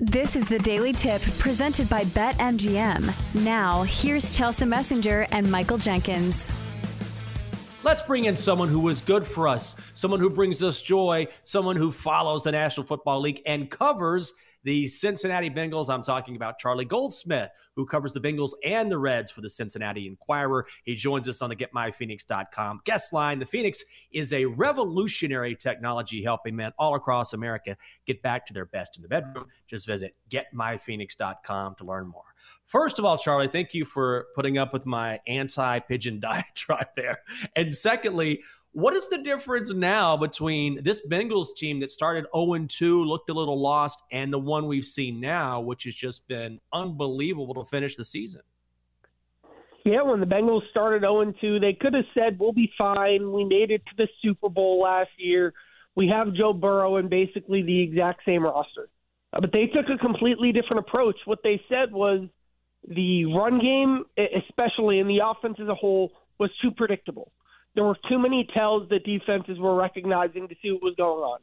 This is the Daily Tip presented by BetMGM. Now, here's Chelsea Messenger and Michael Jenkins. Let's bring in someone who is good for us, someone who brings us joy, someone who follows the National Football League and covers the Cincinnati Bengals. I'm talking about Charlie Goldsmith, who covers the Bengals and the Reds for the Cincinnati Enquirer. He joins us on the GetMyPhoenix.com guest line. The Phoenix is a revolutionary technology helping men all across America get back to their best in the bedroom. Just visit GetMyPhoenix.com to learn more. First of all, Charlie, thank you for putting up with my anti pigeon diatribe there. And secondly, what is the difference now between this Bengals team that started 0 2, looked a little lost, and the one we've seen now, which has just been unbelievable to finish the season? Yeah, when the Bengals started 0 2, they could have said, We'll be fine. We made it to the Super Bowl last year. We have Joe Burrow and basically the exact same roster. Uh, but they took a completely different approach. What they said was the run game, especially in the offense as a whole, was too predictable. There were too many tells that defenses were recognizing to see what was going on.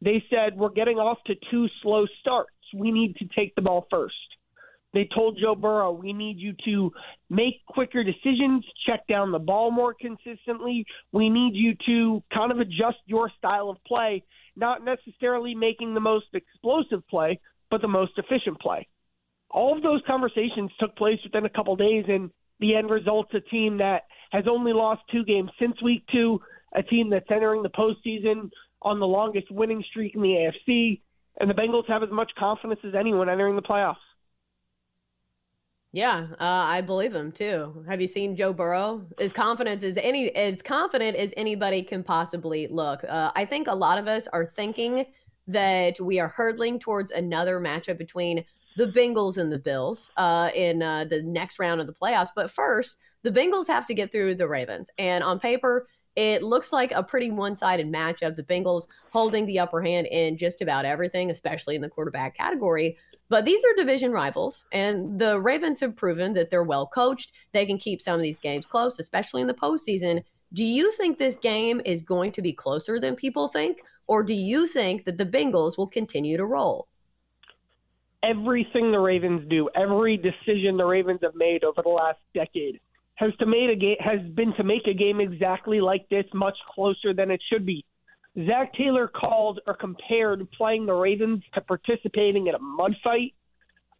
They said, We're getting off to two slow starts. We need to take the ball first. They told Joe Burrow, we need you to make quicker decisions, check down the ball more consistently. We need you to kind of adjust your style of play, not necessarily making the most explosive play, but the most efficient play. All of those conversations took place within a couple days, and the end result's a team that has only lost two games since week two, a team that's entering the postseason on the longest winning streak in the AFC, and the Bengals have as much confidence as anyone entering the playoffs. Yeah, uh, I believe him too. Have you seen Joe Burrow? As confident as any, as confident as anybody can possibly look. Uh, I think a lot of us are thinking that we are hurtling towards another matchup between the Bengals and the Bills uh, in uh, the next round of the playoffs. But first, the Bengals have to get through the Ravens. And on paper, it looks like a pretty one sided matchup. The Bengals holding the upper hand in just about everything, especially in the quarterback category. But these are division rivals, and the Ravens have proven that they're well coached. They can keep some of these games close, especially in the postseason. Do you think this game is going to be closer than people think? Or do you think that the Bengals will continue to roll? Everything the Ravens do, every decision the Ravens have made over the last decade has to made a game has been to make a game exactly like this much closer than it should be. Zac Taylor called or compared playing the Ravens to participating in a mud fight.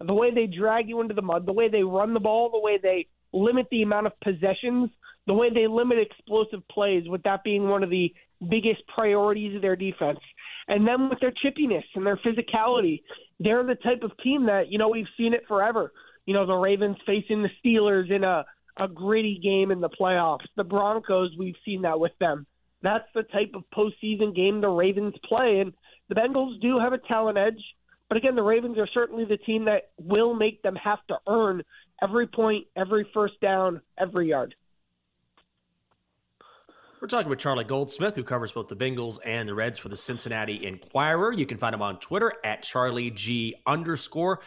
The way they drag you into the mud, the way they run the ball, the way they limit the amount of possessions, the way they limit explosive plays, with that being one of the biggest priorities of their defense. And then with their chippiness and their physicality, they're the type of team that, you know, we've seen it forever. You know, the Ravens facing the Steelers in a a gritty game in the playoffs. The Broncos, we've seen that with them. That's the type of postseason game the Ravens play, and the Bengals do have a talent edge. But again, the Ravens are certainly the team that will make them have to earn every point, every first down, every yard. We're talking with Charlie Goldsmith, who covers both the Bengals and the Reds for the Cincinnati Enquirer. You can find him on Twitter at Charlie G underscore.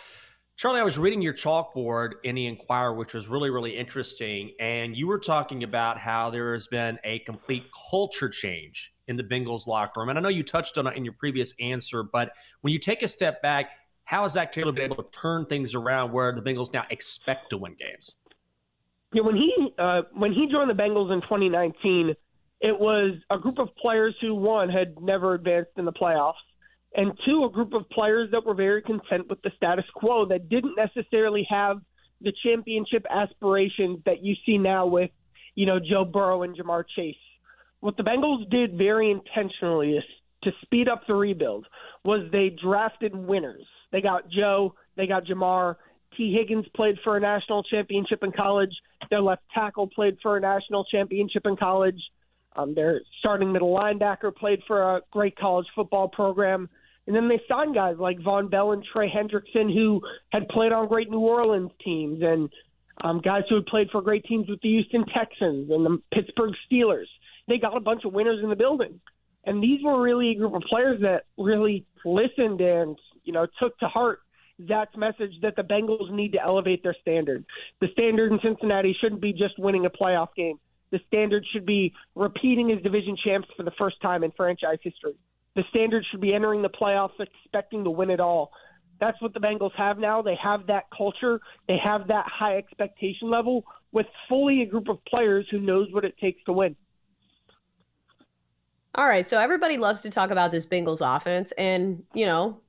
Charlie, I was reading your chalkboard in the Enquirer, which was really, really interesting. And you were talking about how there has been a complete culture change in the Bengals locker room. And I know you touched on it in your previous answer, but when you take a step back, how has Zac Taylor been able to turn things around where the Bengals now expect to win games? Yeah, when he uh, when he joined the Bengals in 2019, it was a group of players who one had never advanced in the playoffs and two, a group of players that were very content with the status quo that didn't necessarily have the championship aspirations that you see now with, you know, Joe Burrow and Ja'Marr Chase. What the Bengals did very intentionally is to speed up the rebuild was they drafted winners. They got Joe, they got Ja'Marr. Tee Higgins played for a national championship in college. Their left tackle played for a national championship in college. Um, their starting middle linebacker played for a great college football program. And then they signed guys like Vonn Bell and Trey Hendrickson, who had played on great New Orleans teams, and um, guys who had played for great teams with the Houston Texans and the Pittsburgh Steelers. They got a bunch of winners in the building. And these were really a group of players that really listened and, you know, took to heart Zac's message that the Bengals need to elevate their standard. The standard in Cincinnati shouldn't be just winning a playoff game. The standard should be repeating as division champs for the first time in franchise history. The standard should be entering the playoffs expecting to win it all. That's what the Bengals have now. They have that culture. They have that high expectation level with fully a group of players who knows what it takes to win. All right, so everybody loves to talk about this Bengals offense, and you know,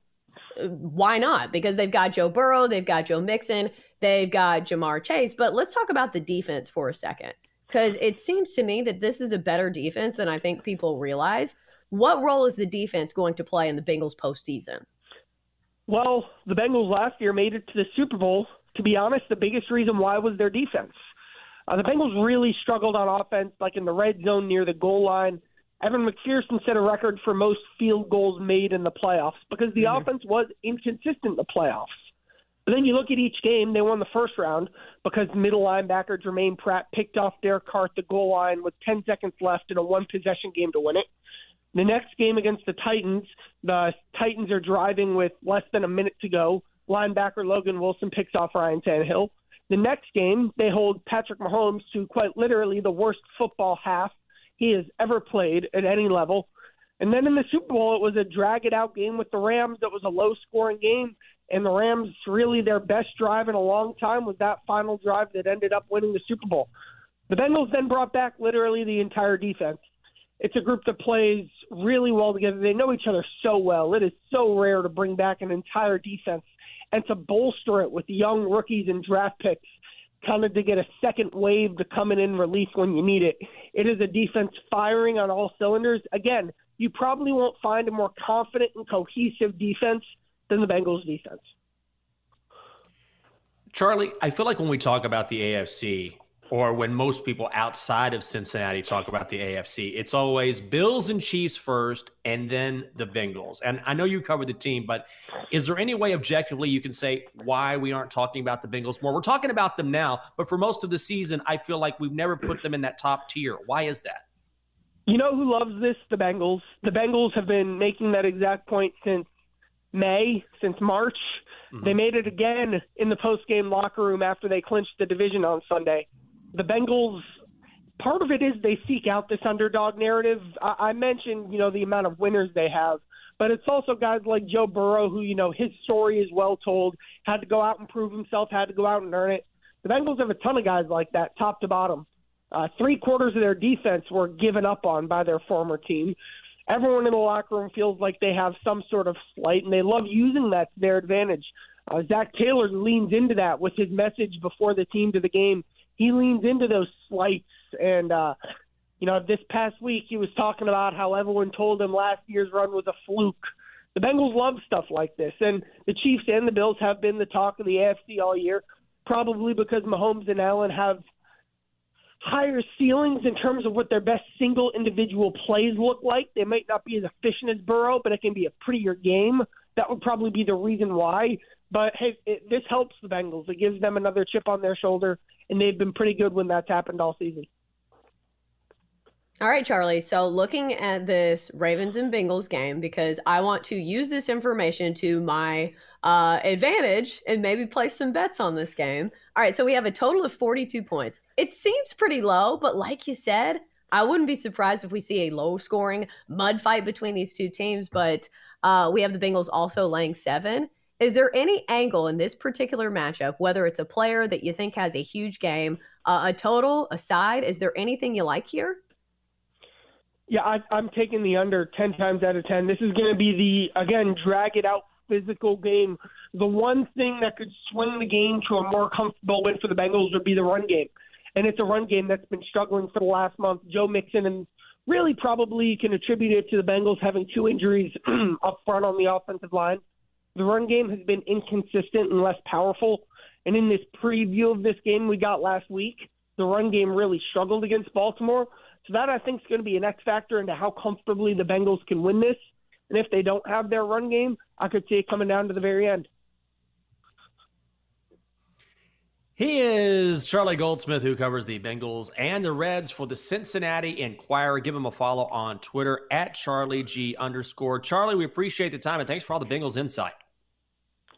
why not? Because they've got Joe Burrow, they've got Joe Mixon, they've got Ja'Marr Chase. But let's talk about the defense for a second, because it seems to me that this is a better defense than I think people realize. What role is the defense going to play in the Bengals postseason? Well, the Bengals last year made it to the Super Bowl. To be honest, the biggest reason why was their defense. Uh, the Bengals really struggled on offense, like in the red zone near the goal line. Evan McPherson set a record for most field goals made in the playoffs because the mm-hmm. offense was inconsistent in the playoffs. But then you look at each game, they won the first round because middle linebacker Germaine Pratt picked off Derek Carr at the goal line with 10 seconds left in a one possession game to win it. The next game against the Titans, the Titans are driving with less than a minute to go. Linebacker Logan Wilson picks off Ryan Tannehill. The next game, they hold Patrick Mahomes to quite literally the worst football half he has ever played at any level. And then in the Super Bowl, it was a drag it out game with the Rams that was a low scoring game. And the Rams, really their best drive in a long time was that final drive that ended up winning the Super Bowl. The Bengals then brought back literally the entire defense. It's a group that plays really well together. They know each other so well. It is so rare to bring back an entire defense and to bolster it with young rookies and draft picks kind of to get a second wave to come in and relief when you need it. It is a defense firing on all cylinders. Again, you probably won't find a more confident and cohesive defense than the Bengals defense. Charlie, I feel like when we talk about the AFC, or when most people outside of Cincinnati talk about the AFC, it's always Bills and Chiefs first and then the Bengals. And I know you covered the team, but is there any way objectively you can say why we aren't talking about the Bengals more? We're talking about them now, but for most of the season, I feel like we've never put them in that top tier. Why is that? You know who loves this? The Bengals. The Bengals have been making that exact point since May, since March. Mm-hmm. They made it again in the post game locker room after they clinched the division on Sunday the Bengals part of it is they seek out this underdog narrative. I, I mentioned, you know, the amount of winners they have, but it's also guys like Joe Burrow who, you know, his story is well told, had to go out and prove himself, had to go out and earn it. The Bengals have a ton of guys like that, top to bottom. Uh, three quarters of their defense were given up on by their former team. Everyone in the locker room feels like they have some sort of slight, and they love using that to their advantage. Uh, Zac Taylor leans into that with his message before the team to the game he leans into those slights. And, uh, you know, this past week he was talking about how everyone told him last year's run was a fluke. The Bengals love stuff like this. And the Chiefs and the Bills have been the talk of the AFC all year, probably because Mahomes and Allen have higher ceilings in terms of what their best single individual plays look like. They might not be as efficient as Burrow, but it can be a prettier game. That would probably be the reason why. But hey, it, this helps the Bengals. It gives them another chip on their shoulder and they've been pretty good when that's happened all season. All right, Charlie. So, looking at this Ravens and Bengals game, because I want to use this information to my uh, advantage and maybe place some bets on this game. All right, so we have a total of 42 points. It seems pretty low, but like you said, I wouldn't be surprised if we see a low scoring mud fight between these two teams. But uh, we have the Bengals also laying seven. Is there any angle in this particular matchup, whether it's a player that you think has a huge game, uh, a total, a side? Is there anything you like here? Yeah, I, I'm taking the under 10 times out of 10. This is going to be the, again, drag it out physical game. The one thing that could swing the game to a more comfortable win for the Bengals would be the run game. And it's a run game that's been struggling for the last month. Joe Mixon and really probably can attribute it to the Bengals having two injuries up front on the offensive line. The run game has been inconsistent and less powerful. And in this preview of this game we got last week, the run game really struggled against Baltimore. So that I think is going to be an X factor into how comfortably the Bengals can win this. And if they don't have their run game, I could see it coming down to the very end. He is Charlie Goldsmith, who covers the Bengals and the Reds for the Cincinnati Enquirer. Give him a follow on Twitter at Charlie G underscore. Charlie, we appreciate the time and thanks for all the Bengals insight.